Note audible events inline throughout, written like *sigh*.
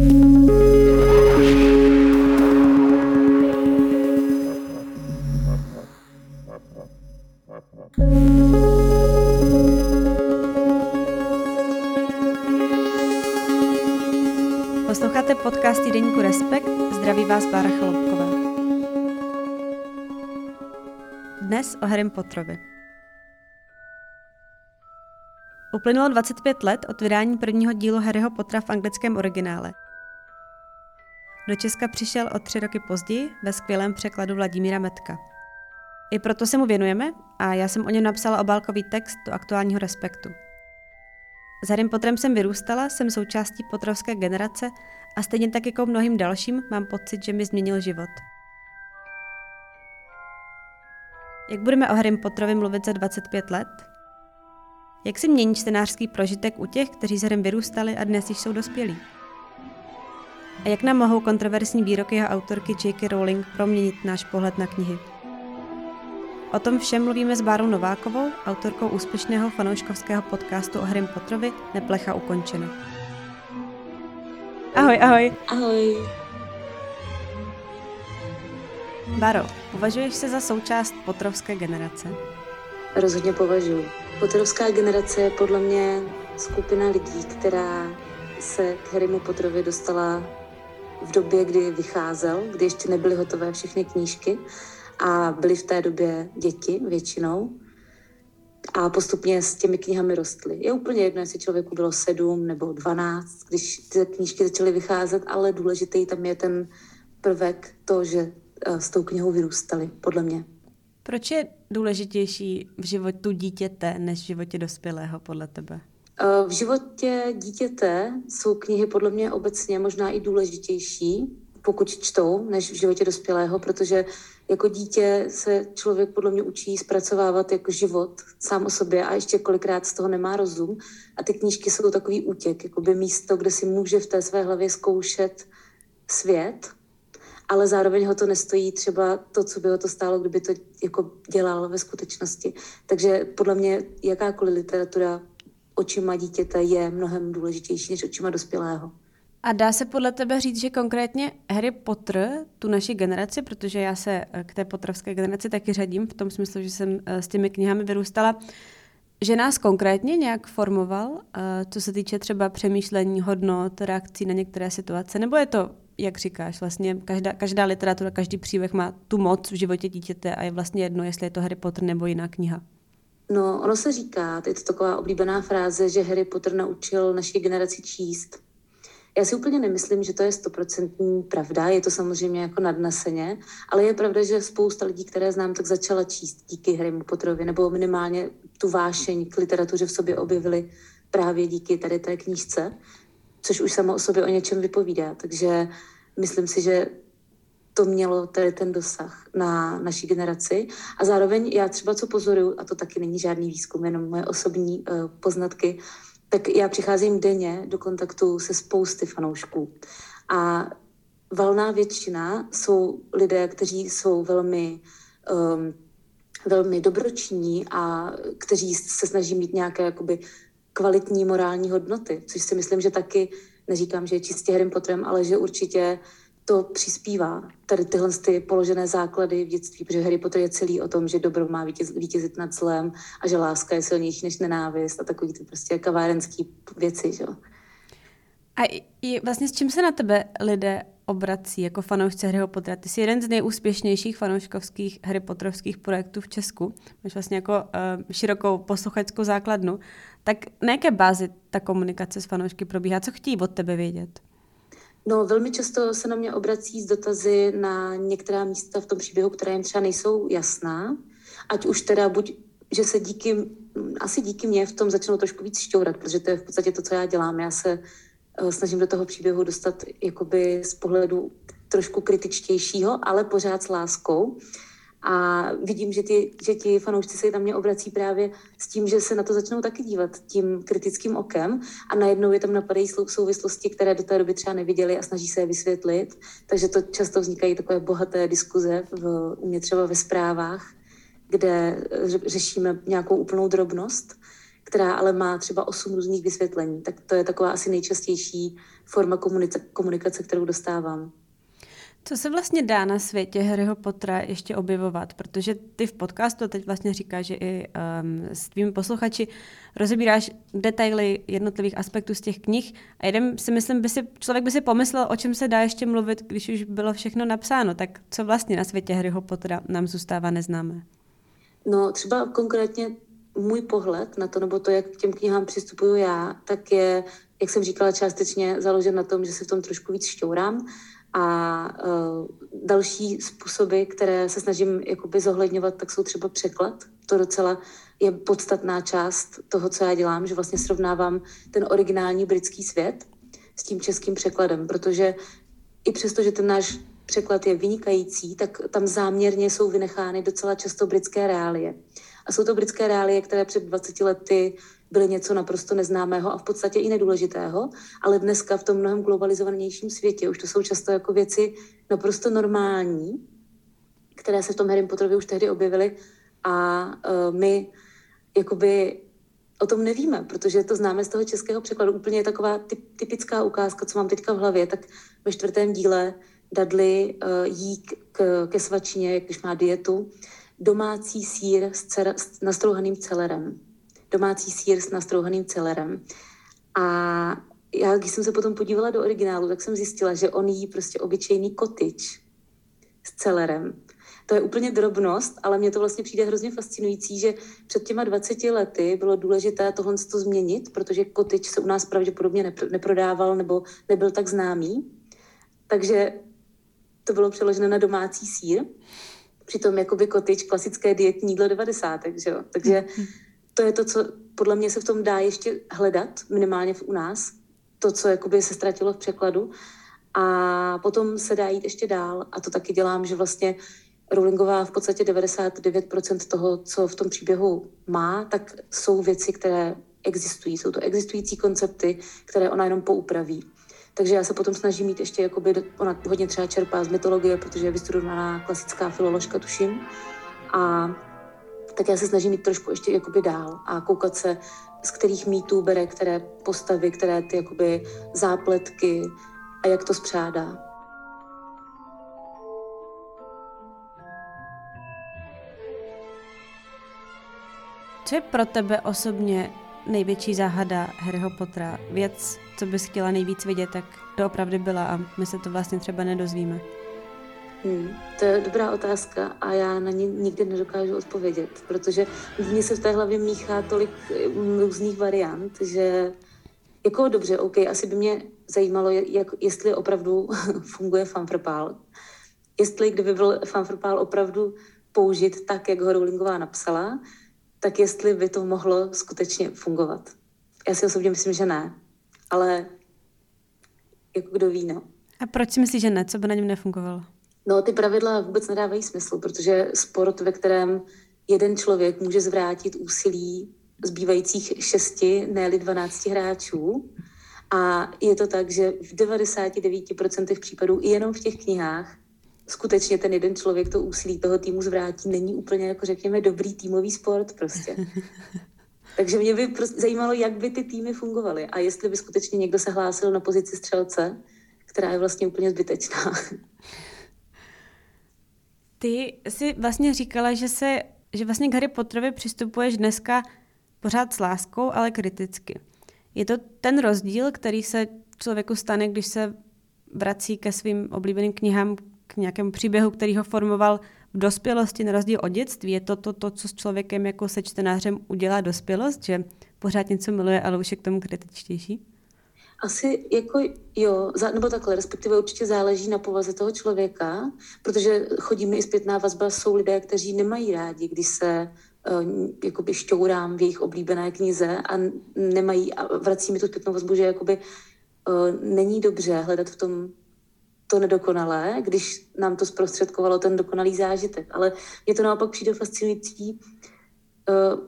Posloucháte podcast týdeníku Respekt, zdraví vás Bára Chalupková. Dnes o Harrym Potterovi. Uplynulo 25 let od vydání prvního dílu Harryho Pottera v anglickém originále. Do Česka přišel o tři roky později ve skvělém překladu Vladimíra Metka. I proto se mu věnujeme a já jsem o něm napsala obálkový text do aktuálního Respektu. S Harrym Potterem jsem vyrůstala, jsem součástí potrovské generace a stejně tak jako mnohým dalším mám pocit, že mi změnil život. Jak budeme o Harrym Potterovi mluvit za 25 let? Jak si mění čtenářský prožitek u těch, kteří s Harrym vyrůstali a dnes již jsou dospělí? A jak nám mohou kontroverzní výroky jeho autorky J.K. Rowling proměnit náš pohled na knihy? O tom všem mluvíme s Bárou Novákovou, autorkou úspěšného fanouškovského podcastu o Harrym Potterovi Neplecha ukončeno. Ahoj, ahoj. Ahoj. Baro, považuješ se za součást potrovské generace? Rozhodně považuji. Potterovská generace je podle mě skupina lidí, která se k Harrymu Potterovi dostala v době, kdy vycházel, kdy ještě nebyly hotové všechny knížky a byly v té době děti většinou a postupně s těmi knihami rostly. Je úplně jedno, jestli člověku bylo sedm nebo dvanáct, když ty knížky začaly vycházet, ale důležitý tam je ten prvek to, že eh, s tou knihou vyrůstali, podle mě. Proč je důležitější v životu dítěte než v životě dospělého, podle tebe? Eh, v životě dítěte jsou knihy podle mě obecně možná i důležitější, pokud čtou, než v životě dospělého, protože jako dítě se člověk podle mě učí zpracovávat jako život sám o sobě a ještě kolikrát z toho nemá rozum. A ty knížky jsou takový útěk, jako by místo, kde si může v té své hlavě zkoušet svět, ale zároveň ho to nestojí třeba to, co by ho to stálo, kdyby to jako dělal ve skutečnosti. Takže podle mě jakákoliv literatura očima dítěte je mnohem důležitější než očima dospělého. A dá se podle tebe říct, že konkrétně Harry Potter, tu naši generaci, protože já se eh, k té potrovské generaci taky řadím, v tom smyslu, že jsem eh, s těmi knihami vyrůstala, že nás konkrétně nějak formoval, eh, co se týče třeba přemýšlení, hodnot, reakcí na některé situace, nebo je to, jak říkáš, vlastně každá, každá literatura, každý příběh má tu moc v životě dítěte a je vlastně jedno, jestli je to Harry Potter nebo jiná kniha. No, ono se říká, je to taková oblíbená fráze, že Harry Potter naučil naší generaci číst. Já si úplně nemyslím, že to je stoprocentní pravda, je to samozřejmě jako nadneseně, ale je pravda, že spousta lidí, které znám, tak začala číst díky Harrymu Potterovi, nebo minimálně tu vášeň k literatuře v sobě objevili právě díky tady té knížce, což už samo o sobě o něčem vypovídá. Takže myslím si, že to mělo tady ten dosah na naší generaci. A zároveň já třeba co pozoruju, a to taky není žádný výzkum, jenom moje osobní uh, poznatky, tak já přicházím denně do kontaktu se spousty fanoušků. A valná většina jsou lidé, kteří jsou velmi, um, velmi dobroční a kteří se snaží mít nějaké jakoby, kvalitní morální hodnoty, což si myslím, že taky, neříkám, že je čistě Harry Potterem, ale že určitě to přispívá, tady tyhle ty položené základy v dětství, protože Harry Potter je celý o tom, že dobro má vítěz, vítězit nad zlem a že láska je silnější než nenávist a takový ty prostě kavárenský věci, že A i vlastně s čím se na tebe lidé obrací jako fanoušci Harryho Pottera? Ty jsi jeden z nejúspěšnějších fanouškovských Harry Potterovských projektů v Česku. Máš vlastně jako uh, širokou posluchačskou základnu. Tak na jaké bázi ta komunikace s fanoušky probíhá? Co chtějí od tebe vědět? No, velmi často se na mě obrací z dotazy na některá místa v tom příběhu, která jim třeba nejsou jasná. Ať už teda buď, že se díky, asi díky mě v tom začnou trošku víc šťourat, protože to je v podstatě to, co já dělám. Já se uh, snažím do toho příběhu dostat jakoby z pohledu trošku kritičtějšího, ale pořád s láskou. A vidím, že ti, že ti fanoušci se na mě obrací právě s tím, že se na to začnou taky dívat tím kritickým okem a najednou je tam napadají souvislosti, které do té doby třeba neviděli a snaží se je vysvětlit. Takže to často vznikají takové bohaté diskuze v, u mě třeba ve zprávách, kde řešíme nějakou úplnou drobnost, která ale má třeba osm různých vysvětlení. Tak to je taková asi nejčastější forma komunikace, komunikace kterou dostávám. Co se vlastně dá na světě Harryho Pottera ještě objevovat? Protože ty v podcastu teď vlastně říkáš, že i um, s tvými posluchači rozebíráš detaily jednotlivých aspektů z těch knih a jeden si myslím, by si, člověk by si pomyslel, o čem se dá ještě mluvit, když už bylo všechno napsáno. Tak co vlastně na světě Harryho Pottera nám zůstává neznámé? No třeba konkrétně můj pohled na to, nebo to, jak k těm knihám přistupuju já, tak je, jak jsem říkala, částečně založen na tom, že se v tom trošku víc šťourám a uh, další způsoby, které se snažím jakoby zohledňovat, tak jsou třeba překlad. To docela je podstatná část toho, co já dělám, že vlastně srovnávám ten originální britský svět s tím českým překladem, protože i přesto, že ten náš překlad je vynikající, tak tam záměrně jsou vynechány docela často britské reálie. A jsou to britské reálie, které před 20 lety byly něco naprosto neznámého a v podstatě i nedůležitého, ale dneska v tom mnohem globalizovanějším světě už to jsou často jako věci naprosto normální, které se v tom Harry Potterovi už tehdy objevily a uh, my jakoby o tom nevíme, protože to známe z toho českého překladu. Úplně je taková typ, typická ukázka, co mám teďka v hlavě, tak ve čtvrtém díle Dudley uh, jí k, ke svačině, když má dietu, domácí sír s, cer, s nastrouhaným celerem domácí sír s nastrouhaným celerem. A já, když jsem se potom podívala do originálu, tak jsem zjistila, že on jí prostě obyčejný kotič s celerem. To je úplně drobnost, ale mně to vlastně přijde hrozně fascinující, že před těma 20 lety bylo důležité tohle to změnit, protože kotič se u nás pravděpodobně neprodával nebo nebyl tak známý. Takže to bylo přeloženo na domácí sír. Přitom jakoby kotič klasické dietní jídlo 90. Že jo? Takže mm-hmm to je to, co podle mě se v tom dá ještě hledat, minimálně u nás, to, co jakoby se ztratilo v překladu. A potom se dá jít ještě dál a to taky dělám, že vlastně Rowlingová v podstatě 99% toho, co v tom příběhu má, tak jsou věci, které existují. Jsou to existující koncepty, které ona jenom poupraví. Takže já se potom snažím mít ještě, jakoby, ona hodně třeba čerpá z mytologie, protože je vystudovaná klasická filoložka, tuším. A tak já se snažím jít trošku ještě jakoby dál a koukat se, z kterých mýtů bere, které postavy, které ty jakoby zápletky a jak to spřádá. Co je pro tebe osobně největší záhada Harryho Pottera? Věc, co bys chtěla nejvíc vidět, tak to opravdu byla a my se to vlastně třeba nedozvíme. Hmm, to je dobrá otázka a já na ně nikdy nedokážu odpovědět, protože mně se v té hlavě míchá tolik mm, různých variant, že jako dobře, OK, asi by mě zajímalo, jak, jestli opravdu *laughs* funguje fanfrpál. Jestli kdyby byl fanfrpál opravdu použit tak, jak ho Rowlingová napsala, tak jestli by to mohlo skutečně fungovat. Já si osobně myslím, že ne, ale jako kdo ví, no. A proč si myslíš, že ne? Co by na něm nefungovalo? No, ty pravidla vůbec nedávají smysl, protože sport, ve kterém jeden člověk může zvrátit úsilí zbývajících šesti, ne 12 hráčů. A je to tak, že v 99% případů i jenom v těch knihách skutečně ten jeden člověk to úsilí toho týmu zvrátí. Není úplně, jako řekněme, dobrý týmový sport prostě. *laughs* Takže mě by prostě zajímalo, jak by ty týmy fungovaly a jestli by skutečně někdo se hlásil na pozici střelce, která je vlastně úplně zbytečná. *laughs* Ty jsi vlastně říkala, že se, že vlastně k Harry Potterovi přistupuješ dneska pořád s láskou, ale kriticky. Je to ten rozdíl, který se člověku stane, když se vrací ke svým oblíbeným knihám, k nějakému příběhu, který ho formoval v dospělosti, na rozdíl od dětství. Je to to, to, co s člověkem jako se čtenářem udělá dospělost, že pořád něco miluje, ale už je k tomu kritičtější? Asi jako jo, nebo takhle, respektive určitě záleží na povaze toho člověka, protože chodíme i zpětná vazba, jsou lidé, kteří nemají rádi, když se uh, jakoby šťourám v jejich oblíbené knize a nemají, a vrací mi tu zpětnou vazbu, že jakoby uh, není dobře hledat v tom to nedokonalé, když nám to zprostředkovalo ten dokonalý zážitek. Ale je to naopak přijde fascinující Eh,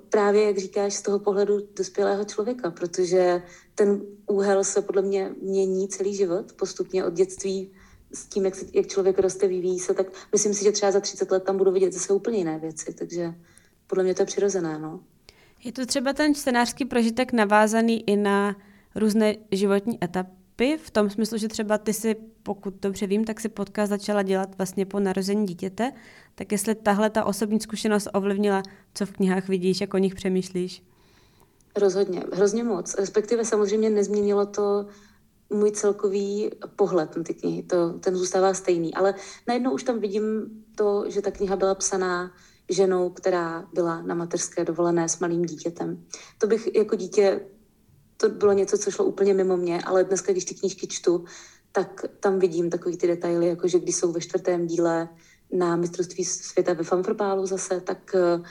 právě, jak říkáš, z toho pohledu dospělého člověka, protože ten úhel se podle mě mění celý život postupně od dětství s tím, jak, se, jak člověk roste, vyvíjí se, tak myslím si, že třeba za 30 let tam budu vidět zase úplně jiné věci, takže podle mě to je přirozené. No. Je to třeba ten čtenářský prožitek navázaný i na různé životní etapy, v tom smyslu, že třeba ty si, pokud dobře vím, tak si podcast začala dělat vlastně po narození dítěte, tak jestli tahle ta osobní zkušenost ovlivnila, co v knihách vidíš, jak o nich přemýšlíš? Rozhodně, hrozně moc. Respektive samozřejmě nezměnilo to můj celkový pohled na ty knihy. To, ten zůstává stejný. Ale najednou už tam vidím to, že ta kniha byla psaná ženou, která byla na mateřské dovolené s malým dítětem. To bych jako dítě, to bylo něco, co šlo úplně mimo mě, ale dneska, když ty knížky čtu, tak tam vidím takový ty detaily, jako že když jsou ve čtvrtém díle na mistrovství světa ve Fanfrpálu zase, tak eh,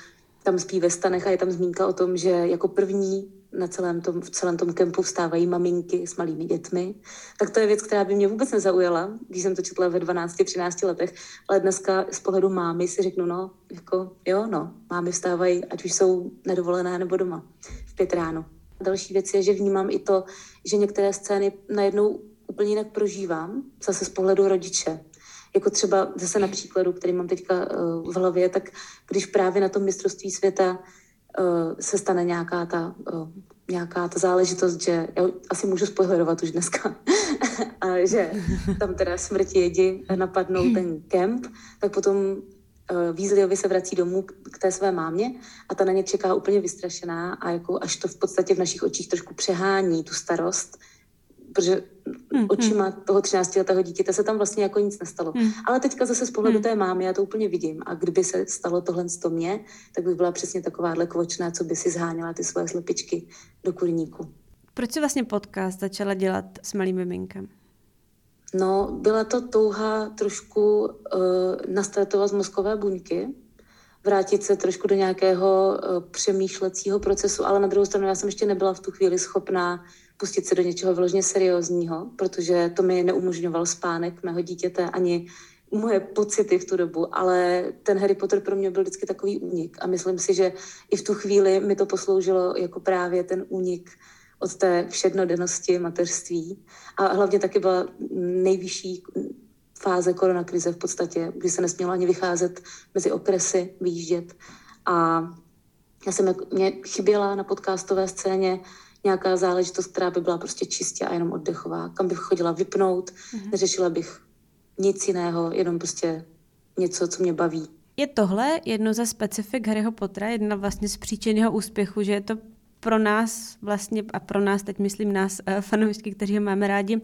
tam spí ve stanech a je tam zmínka o tom, že jako první na celém tom, v celém tom kempu vstávají maminky s malými dětmi. Tak to je věc, která by mě vůbec nezaujala, když jsem to četla ve 12-13 letech, ale dneska z pohledu mámy si řeknu, no, jako jo, no, mámy vstávají, ať už jsou nedovolené nebo doma v pět ráno. Další věc je, že vnímám i to, že některé scény najednou úplně jinak prožívám, zase z pohledu rodiče. Jako třeba zase na příkladu, který mám teďka uh, v hlavě, tak když právě na tom mistrovství světa uh, se stane nějaká ta, uh, nějaká ta záležitost, že já asi můžu spoilerovat už dneska, *laughs* a že tam teda smrti jedi napadnou ten kemp, tak potom Weasleyovi se vrací domů k té své mámě a ta na ně čeká úplně vystrašená a jako až to v podstatě v našich očích trošku přehání tu starost, protože mm, očima toho 13-letého dítěte se tam vlastně jako nic nestalo. Mm. Ale teďka zase z pohledu mm. té mámy já to úplně vidím. A kdyby se stalo tohle z mě, tak bych byla přesně takováhle kvočná, co by si zháněla ty svoje slepičky do kurníku. Proč jsi vlastně podcast začala dělat s malým miminkem? No, byla to touha trošku uh, nastartovat mozkové buňky, vrátit se trošku do nějakého uh, přemýšlecího procesu, ale na druhou stranu já jsem ještě nebyla v tu chvíli schopná pustit se do něčeho vyloženě seriózního, protože to mi neumožňoval spánek mého dítěte ani moje pocity v tu dobu, ale ten Harry Potter pro mě byl vždycky takový únik. A myslím si, že i v tu chvíli mi to posloužilo jako právě ten únik od té všednodennosti mateřství a hlavně taky byla nejvyšší fáze koronakrize v podstatě, kdy se nesmělo ani vycházet mezi okresy, vyjíždět a já jsem, mě chyběla na podcastové scéně nějaká záležitost, která by byla prostě čistě a jenom oddechová, kam bych chodila vypnout, mm-hmm. neřešila bych nic jiného, jenom prostě něco, co mě baví. Je tohle jedno ze specifik Harryho Pottera, jedna vlastně z příčin jeho úspěchu, že je to pro nás vlastně, a pro nás teď myslím nás uh, fanoušky, kteří ho máme rádi,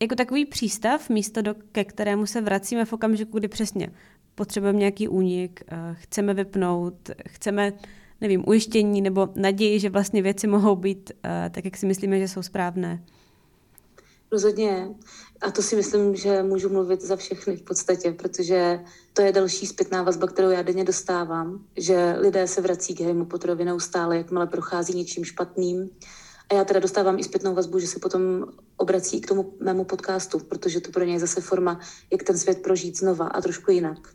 jako takový přístav, místo, do, ke kterému se vracíme v okamžiku, kdy přesně potřebujeme nějaký únik, uh, chceme vypnout, chceme nevím, ujištění nebo naději, že vlastně věci mohou být uh, tak, jak si myslíme, že jsou správné. Rozhodně. A to si myslím, že můžu mluvit za všechny v podstatě, protože to je další zpětná vazba, kterou já denně dostávám, že lidé se vrací k Harrymu Potterovi neustále, jakmile prochází něčím špatným. A já teda dostávám i zpětnou vazbu, že se potom obrací k tomu mému podcastu, protože to pro ně je zase forma, jak ten svět prožít znova a trošku jinak.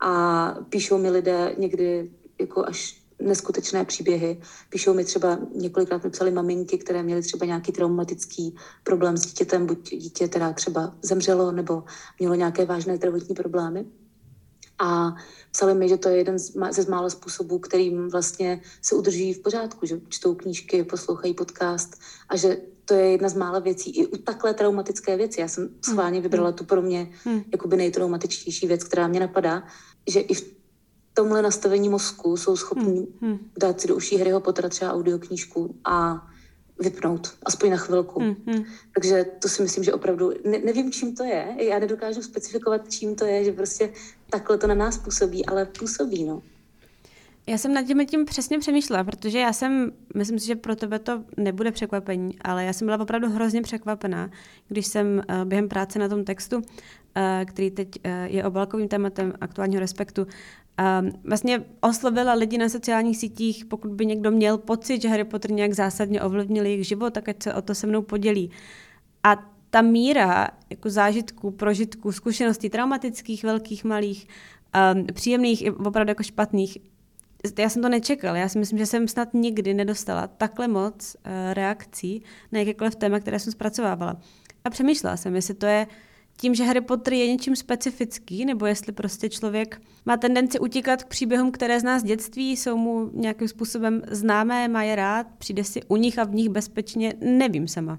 A píšou mi lidé někdy jako až neskutečné příběhy. Píšou mi třeba, několikrát mi psali maminky, které měly třeba nějaký traumatický problém s dítětem, buď dítě teda třeba zemřelo nebo mělo nějaké vážné zdravotní problémy. A psali mi, že to je jeden ze mála způsobů, kterým vlastně se udrží v pořádku, že čtou knížky, poslouchají podcast a že to je jedna z mála věcí i u takhle traumatické věci. Já jsem schválně hmm. vybrala tu pro mě hmm. jakoby nejtraumatičtější věc, která mě napadá, že i v tomhle nastavení mozku jsou schopni hmm, hmm. dát si do uší Harryho Pottera třeba audioknížku a vypnout, aspoň na chvilku. Hmm, hmm. Takže to si myslím, že opravdu, ne, nevím, čím to je, já nedokážu specifikovat, čím to je, že prostě takhle to na nás působí, ale působí, no. Já jsem nad tím tím přesně přemýšlela, protože já jsem, myslím si, že pro tebe to nebude překvapení, ale já jsem byla opravdu hrozně překvapená, když jsem uh, během práce na tom textu, uh, který teď uh, je obalkovým tématem aktuálního respektu, um, vlastně oslovila lidi na sociálních sítích, pokud by někdo měl pocit, že Harry Potter nějak zásadně ovlivnil jejich život, tak ať se o to se mnou podělí. A ta míra jako zážitků, prožitků, zkušeností traumatických, velkých, malých, um, příjemných i opravdu jako špatných, já jsem to nečekala. Já si myslím, že jsem snad nikdy nedostala takhle moc uh, reakcí na jakékoliv téma, které jsem zpracovávala. A přemýšlela jsem, jestli to je tím, že Harry Potter je něčím specifický, nebo jestli prostě člověk má tendenci utíkat k příběhům, které z nás dětství, jsou mu nějakým způsobem známé, má je rád, přijde si u nich a v nich bezpečně, nevím sama.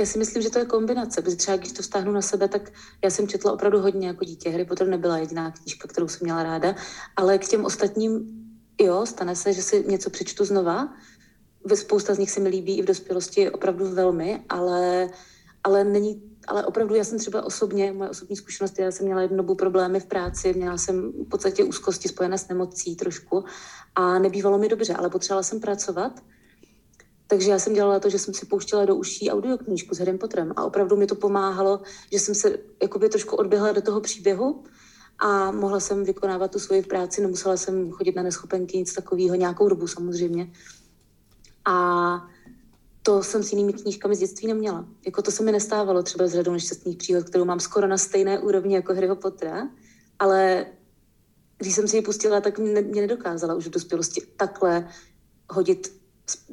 Já si myslím, že to je kombinace, třeba když to stáhnu na sebe, tak já jsem četla opravdu hodně jako dítě. Harry Potter nebyla jediná knížka, kterou jsem měla ráda, ale k těm ostatním, jo, stane se, že si něco přečtu znova. Spousta z nich se mi líbí i v dospělosti opravdu velmi, ale, ale není ale opravdu já jsem třeba osobně, moje osobní zkušenost, já jsem měla jednu dobu problémy v práci, měla jsem v podstatě úzkosti spojené s nemocí trošku a nebývalo mi dobře, ale potřebovala jsem pracovat takže já jsem dělala to, že jsem si pouštěla do uší audioknížku s Harrym Potterem a opravdu mi to pomáhalo, že jsem se jakoby trošku odběhla do toho příběhu a mohla jsem vykonávat tu svoji práci, nemusela jsem chodit na neschopenky, nic takového, nějakou dobu samozřejmě. A to jsem s jinými knížkami z dětství neměla. Jako to se mi nestávalo třeba s řadou nešťastných příhod, kterou mám skoro na stejné úrovni jako Harryho Pottera, ale když jsem si ji pustila, tak mě, mě nedokázala už v dospělosti takhle hodit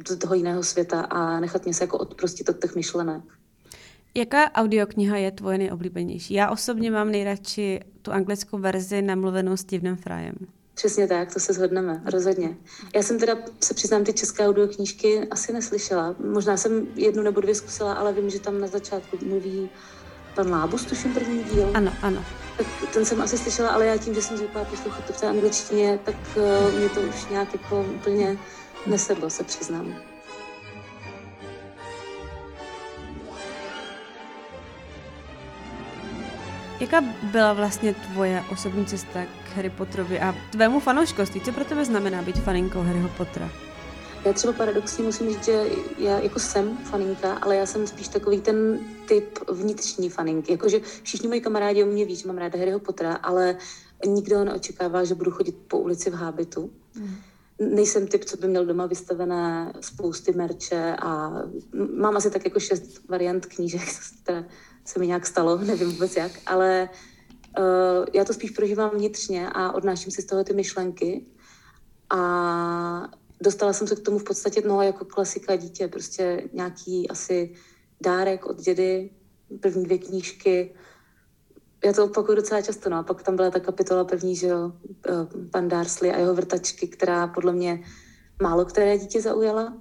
do toho jiného světa a nechat mě se jako odprostit od těch myšlenek. Jaká audiokniha je tvoje nejoblíbenější? Já osobně mám nejradši tu anglickou verzi namluvenou Stevenem Fryem. Přesně tak, to se shodneme, rozhodně. Já jsem teda, se přiznám, ty české audioknížky asi neslyšela. Možná jsem jednu nebo dvě zkusila, ale vím, že tam na začátku mluví pan Lábus, tuším první díl. Ano, ano. Tak ten jsem asi slyšela, ale já tím, že jsem zvyklá poslouchat to v té angličtině, tak uh, mě to už nějak jako úplně Nesedlo se, přiznám. Jaká byla vlastně tvoje osobní cesta k Harry Potterovi a tvému fanouškovství? Co pro tebe znamená být faninkou Harryho Pottera? Já třeba paradoxně musím říct, že já jako jsem faninka, ale já jsem spíš takový ten typ vnitřní faninky. Jakože všichni moji kamarádi o mě ví, že mám ráda Harryho Pottera, ale nikdo neočekává, že budu chodit po ulici v hábitu. Mm nejsem typ, co by měl doma vystavené spousty merče a mám asi tak jako šest variant knížek, *laughs* které se mi nějak stalo, *laughs* nevím vůbec jak, ale uh, já to spíš prožívám vnitřně a odnáším si z toho ty myšlenky a dostala jsem se k tomu v podstatě no, jako klasika dítě, prostě nějaký asi dárek od dědy, první dvě knížky, já to opakuju docela často, no a pak tam byla ta kapitola první, že jo, eh, pan Darsley a jeho vrtačky, která podle mě málo které dítě zaujala.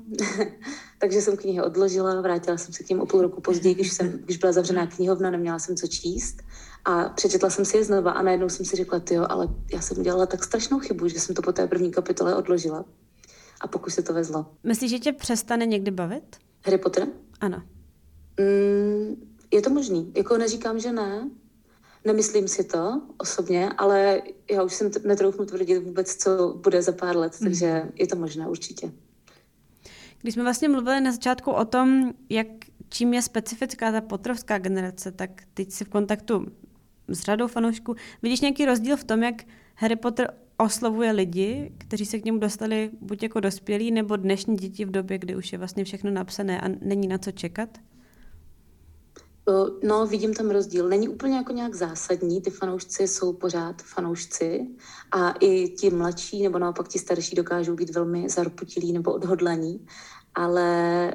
*laughs* Takže jsem knihy odložila, vrátila jsem se k něm o půl roku později, když, jsem, když byla zavřená knihovna, neměla jsem co číst. A přečetla jsem si je znova a najednou jsem si řekla, jo, ale já jsem udělala tak strašnou chybu, že jsem to po té první kapitole odložila. A pokud se to vezlo. Myslíš, že tě přestane někdy bavit? Harry Potter? Ano. Mm, je to možný. Jako neříkám, že ne, Nemyslím si to osobně, ale já už jsem t- netroufnu tvrdit vůbec, co bude za pár let, mhm. takže je to možné určitě. Když jsme vlastně mluvili na začátku o tom, jak, čím je specifická ta potrovská generace, tak teď si v kontaktu s řadou fanoušků. Vidíš nějaký rozdíl v tom, jak Harry Potter oslovuje lidi, kteří se k němu dostali buď jako dospělí, nebo dnešní děti v době, kdy už je vlastně všechno napsané a není na co čekat? No, vidím tam rozdíl. Není úplně jako nějak zásadní, ty fanoušci jsou pořád fanoušci a i ti mladší nebo naopak ti starší dokážou být velmi zarputilí nebo odhodlaní, ale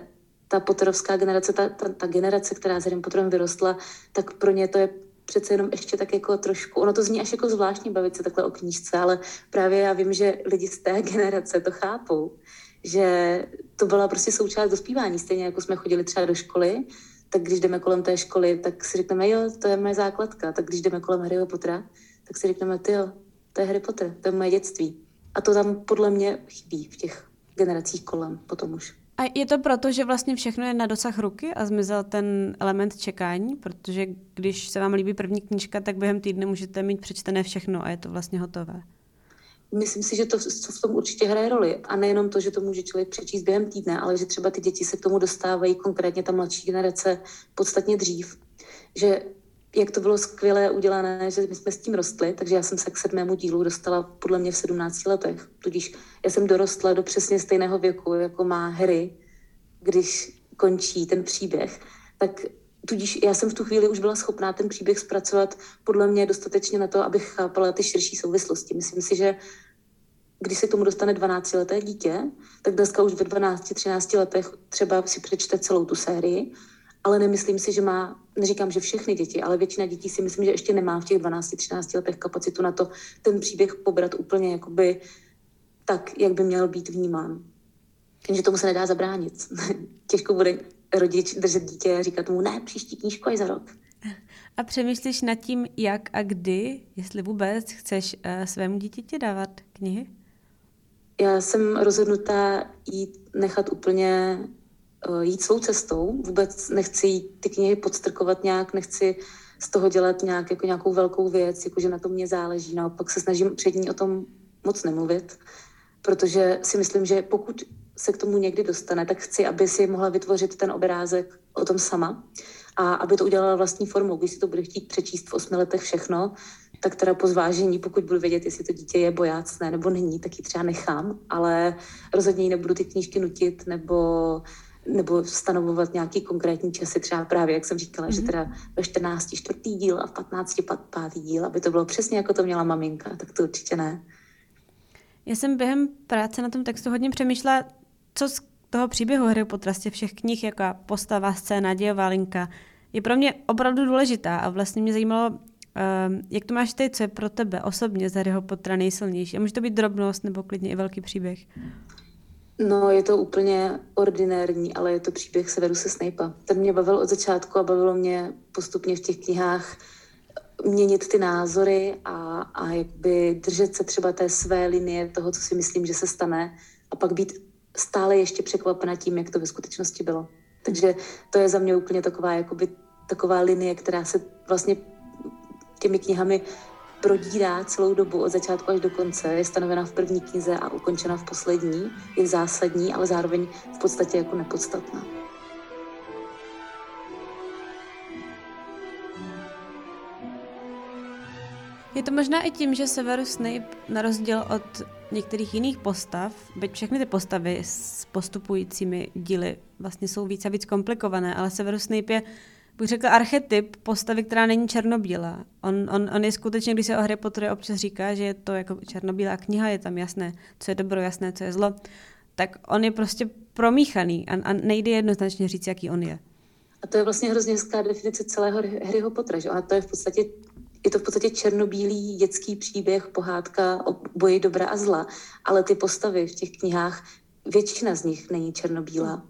ta poterovská generace, ta, ta, ta generace, která s Harrym Potterem vyrostla, tak pro ně to je přece jenom ještě tak jako trošku, ono to zní až jako zvláštní bavit se takhle o knížce, ale právě já vím, že lidi z té *laughs* generace to chápou, že to byla prostě součást dospívání, stejně jako jsme chodili třeba do školy, tak když jdeme kolem té školy, tak si řekneme, jo, to je moje základka. Tak když jdeme kolem Harryho Pottera, tak si řekneme, ty jo, to je Harry Potter, to je moje dětství. A to tam podle mě chybí v těch generacích kolem potom už. A je to proto, že vlastně všechno je na dosah ruky a zmizel ten element čekání, protože když se vám líbí první knížka, tak během týdne můžete mít přečtené všechno a je to vlastně hotové myslím si, že to, to v tom určitě hraje roli. A nejenom to, že to může člověk přečíst během týdne, ale že třeba ty děti se k tomu dostávají, konkrétně ta mladší generace, podstatně dřív. Že jak to bylo skvěle udělané, že my jsme s tím rostli, takže já jsem se k sedmému dílu dostala podle mě v 17 letech. Tudíž já jsem dorostla do přesně stejného věku, jako má Harry, když končí ten příběh. Tak tudíž já jsem v tu chvíli už byla schopná ten příběh zpracovat podle mě dostatečně na to, abych chápala ty širší souvislosti. Myslím si, že když se tomu dostane 12-leté dítě, tak dneska už ve 12-13 letech třeba si přečte celou tu sérii ale nemyslím si, že má, neříkám, že všechny děti, ale většina dětí si myslím, že ještě nemá v těch 12-13 letech kapacitu na to ten příběh pobrat úplně jakoby tak, jak by měl být vnímán. Takže tomu se nedá zabránit. *laughs* Těžko bude rodič držet dítě a říkat mu, ne, příští knížku je za rok. A přemýšlíš nad tím, jak a kdy, jestli vůbec chceš uh, svému dítěti dávat knihy? Já jsem rozhodnutá jít nechat úplně uh, jít svou cestou. Vůbec nechci jít ty knihy podstrkovat nějak, nechci z toho dělat nějak, jako nějakou velkou věc, jako že na to mě záleží. Naopak se snažím před ní o tom moc nemluvit, protože si myslím, že pokud se k tomu někdy dostane, tak chci, aby si mohla vytvořit ten obrázek o tom sama a aby to udělala vlastní formou. Když si to bude chtít přečíst v osmi letech všechno, tak teda po zvážení, pokud budu vědět, jestli to dítě je bojácné nebo není, tak ji třeba nechám, ale rozhodně ji nebudu ty knížky nutit nebo nebo stanovovat nějaký konkrétní časy, třeba právě, jak jsem říkala, mm-hmm. že mhm. teda ve 14 čtvrtý díl a v 15 pátý díl, aby to bylo přesně jako to měla maminka, tak to určitě ne. Já jsem během práce na tom textu hodně přemýšlela, co z toho příběhu Harry Pottera těch všech knih, jaká postava, scéna, dějová linka, je pro mě opravdu důležitá a vlastně mě zajímalo, uh, jak to máš ty, co je pro tebe osobně z Harryho Pottera nejsilnější. A může to být drobnost nebo klidně i velký příběh. No, je to úplně ordinární, ale je to příběh Severuse Snape'a. Ten mě bavil od začátku a bavilo mě postupně v těch knihách měnit ty názory a, a jakby držet se třeba té své linie toho, co si myslím, že se stane a pak být stále ještě překvapena tím, jak to ve skutečnosti bylo. Takže to je za mě úplně taková, jakoby, taková linie, která se vlastně těmi knihami prodírá celou dobu od začátku až do konce, je stanovena v první knize a ukončena v poslední, je zásadní, ale zároveň v podstatě jako nepodstatná. Je to možná i tím, že Severus Snape na rozdíl od některých jiných postav, byť všechny ty postavy s postupujícími díly vlastně jsou víc a víc komplikované, ale Severus Snape je, bych řekla, archetyp postavy, která není černobílá. On, on, on je skutečně, když se o Harry Potteru občas říká, že je to jako černobílá kniha, je tam jasné, co je dobro, jasné, co je zlo, tak on je prostě promíchaný a, a nejde jednoznačně říct, jaký on je. A to je vlastně hrozně hezká definice celého Harryho Pottera, že ona to je v podstatě je to v podstatě černobílý dětský příběh, pohádka o boji dobra a zla, ale ty postavy v těch knihách, většina z nich není černobílá.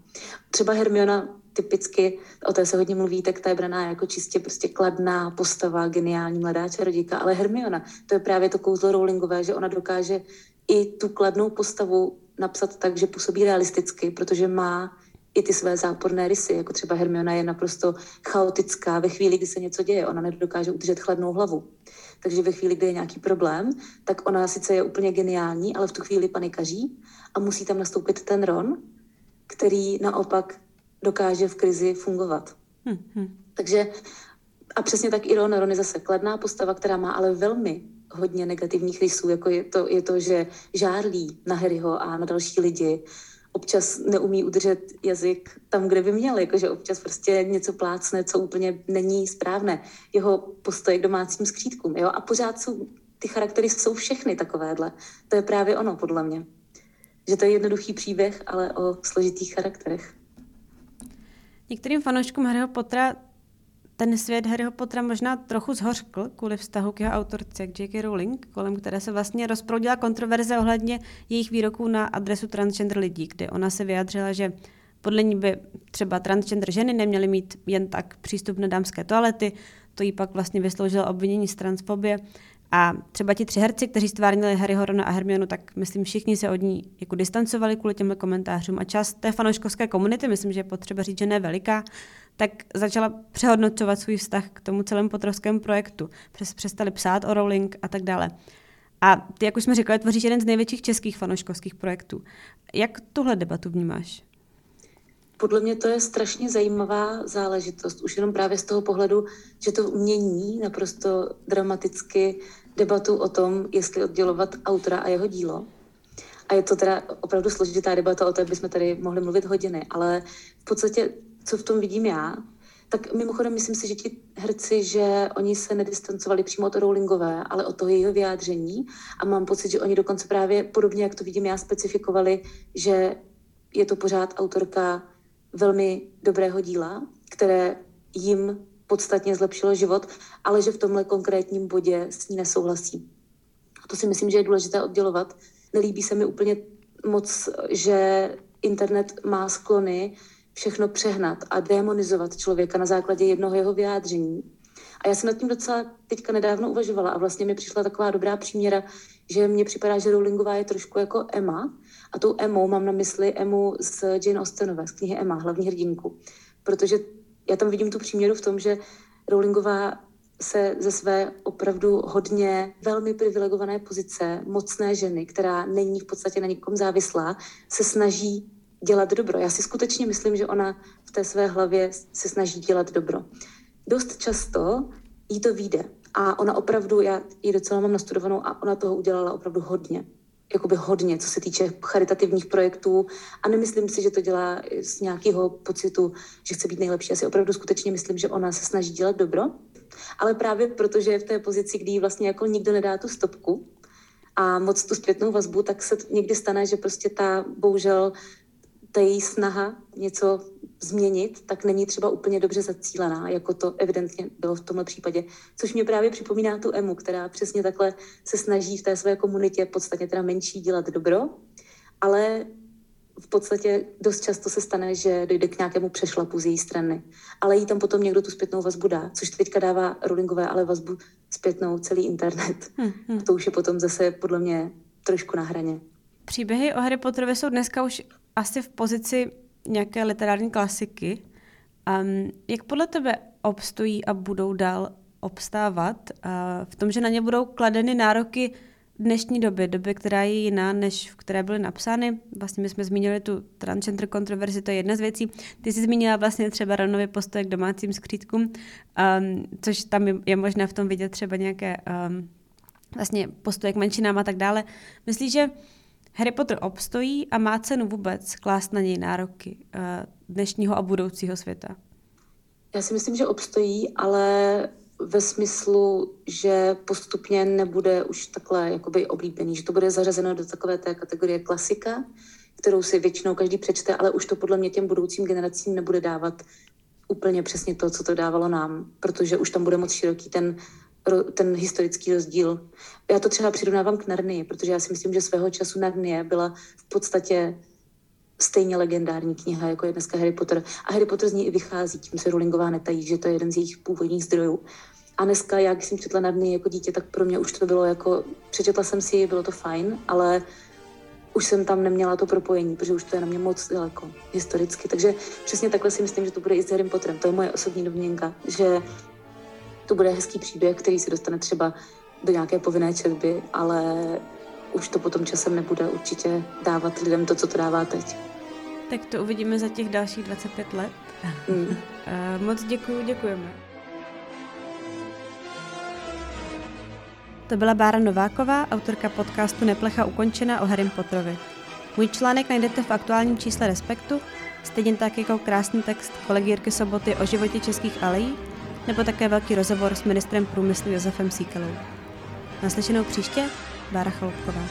Třeba Hermiona typicky, o té se hodně mluví, tak ta je braná jako čistě prostě kladná postava, geniální mladá čarodějka, ale Hermiona, to je právě to kouzlo Rowlingové, že ona dokáže i tu kladnou postavu napsat tak, že působí realisticky, protože má i ty své záporné rysy, jako třeba Hermiona je naprosto chaotická ve chvíli, kdy se něco děje, ona nedokáže udržet chladnou hlavu. Takže ve chvíli, kdy je nějaký problém, tak ona sice je úplně geniální, ale v tu chvíli panikaří a musí tam nastoupit ten Ron, který naopak dokáže v krizi fungovat. Hmm. Takže a přesně tak i Ron. Ron je zase kladná postava, která má ale velmi hodně negativních rysů, jako je to, je to že žárlí na Harryho a na další lidi, občas neumí udržet jazyk tam, kde by měl, jakože občas prostě něco plácne, co úplně není správné. Jeho postoje k domácím skřítkům, jo, a pořád jsou, ty charaktery jsou všechny takovéhle. To je právě ono, podle mě. Že to je jednoduchý příběh, ale o složitých charakterech. Některým fanouškům Harryho Pottera ten svět Harryho Pottera možná trochu zhořkl kvůli vztahu k jeho autorce, k J.K. Rowling, kolem které se vlastně rozproudila kontroverze ohledně jejich výroků na adresu transgender lidí, kde ona se vyjadřila, že podle ní by třeba transgender ženy neměly mít jen tak přístup na dámské toalety, to jí pak vlastně vysloužilo obvinění z transfobie. A třeba ti tři herci, kteří stvárnili Harry Horona a Hermionu, tak myslím všichni se od ní jako distancovali kvůli těmhle komentářům. A část té fanouškovské komunity, myslím, že je potřeba říct, že ne veliká, tak začala přehodnocovat svůj vztah k tomu celému potrovskému projektu. Přes, přestali psát o Rowling a tak dále. A ty, jak už jsme říkali, tvoříš jeden z největších českých fanouškovských projektů. Jak tuhle debatu vnímáš? Podle mě to je strašně zajímavá záležitost, už jenom právě z toho pohledu, že to mění naprosto dramaticky debatu o tom, jestli oddělovat autora a jeho dílo. A je to teda opravdu složitá debata, o té bychom tady mohli mluvit hodiny, ale v podstatě co v tom vidím já, tak mimochodem myslím si, že ti herci, že oni se nedistancovali přímo od Rowlingové, ale od toho jejího vyjádření a mám pocit, že oni dokonce právě podobně, jak to vidím já, specifikovali, že je to pořád autorka velmi dobrého díla které jim podstatně zlepšilo život, ale že v tomhle konkrétním bodě s ní nesouhlasí. A to si myslím, že je důležité oddělovat. Nelíbí se mi úplně moc, že internet má sklony všechno přehnat a demonizovat člověka na základě jednoho jeho vyjádření. A já jsem nad tím docela teďka nedávno uvažovala a vlastně mi přišla taková dobrá příměra, že mně připadá, že Rowlingová je trošku jako Emma a tou Emou mám na mysli Emu z Jane Austenové, z knihy Emma, hlavní hrdinku. Protože já tam vidím tu příměru v tom, že Rowlingová se ze své opravdu hodně velmi privilegované pozice, mocné ženy, která není v podstatě na nikom závislá, se snaží dělat dobro. Já si skutečně myslím, že ona v té své hlavě se snaží dělat dobro. Dost často jí to vyjde. A ona opravdu, já ji docela mám nastudovanou a ona toho udělala opravdu hodně. Jakoby hodně, co se týče charitativních projektů. A nemyslím si, že to dělá z nějakého pocitu, že chce být nejlepší. Já si opravdu skutečně myslím, že ona se snaží dělat dobro. Ale právě protože je v té pozici, kdy vlastně jako nikdo nedá tu stopku, a moc tu zpětnou vazbu, tak se někdy stane, že prostě ta bohužel ta její snaha něco změnit, tak není třeba úplně dobře zacílená, jako to evidentně bylo v tomhle případě. Což mě právě připomíná tu Emu, která přesně takhle se snaží v té své komunitě, podstatně teda menší, dělat dobro, ale v podstatě dost často se stane, že dojde k nějakému přešlapu z její strany. Ale jí tam potom někdo tu zpětnou vazbu dá, což teďka dává Rowlingové, ale vazbu zpětnou celý internet. Hmm, hmm. To už je potom zase podle mě trošku na hraně. Příběhy o Harry Potterovi jsou dneska už asi v pozici nějaké literární klasiky. Um, jak podle tebe obstojí a budou dál obstávat uh, v tom, že na ně budou kladeny nároky dnešní doby, doby, která je jiná, než v které byly napsány. Vlastně my jsme zmínili tu transgender kontroverzi, to je jedna z věcí. Ty jsi zmínila vlastně třeba ranově postoje k domácím skřítkům, um, což tam je, je možné v tom vidět třeba nějaké um, vlastně postoje k menšinám a tak dále. Myslíš, že Harry Potter obstojí a má cenu vůbec klást na něj nároky uh, dnešního a budoucího světa? Já si myslím, že obstojí, ale ve smyslu, že postupně nebude už takhle jakoby oblíbený, že to bude zařazeno do takové té kategorie klasika, kterou si většinou každý přečte, ale už to podle mě těm budoucím generacím nebude dávat úplně přesně to, co to dávalo nám, protože už tam bude moc široký ten ten historický rozdíl. Já to třeba přirovnávám k Narnii, protože já si myslím, že svého času Narnie byla v podstatě stejně legendární kniha, jako je dneska Harry Potter. A Harry Potter z ní i vychází, tím se Rowlingová netají, že to je jeden z jejich původních zdrojů. A dneska, když jsem četla Narnii jako dítě, tak pro mě už to bylo jako, přečetla jsem si bylo to fajn, ale už jsem tam neměla to propojení, protože už to je na mě moc daleko historicky. Takže přesně takhle si myslím, že to bude i s Harry Potterem. To je moje osobní domněnka, že to bude hezký příběh, který se dostane třeba do nějaké povinné četby, ale už to potom časem nebude určitě dávat lidem to, co to dává teď. Tak to uvidíme za těch dalších 25 let. Mm. *laughs* Moc děkuji, děkujeme. To byla Bára Nováková, autorka podcastu Neplecha ukončena o Harry Potterovi. Můj článek najdete v aktuálním čísle Respektu, stejně tak jako krásný text kolegy Jirky Soboty o životě českých alejí nebo také velký rozhovor s ministrem průmyslu Josefem Síkelou. Naslyšenou příště, Bára Chalupková.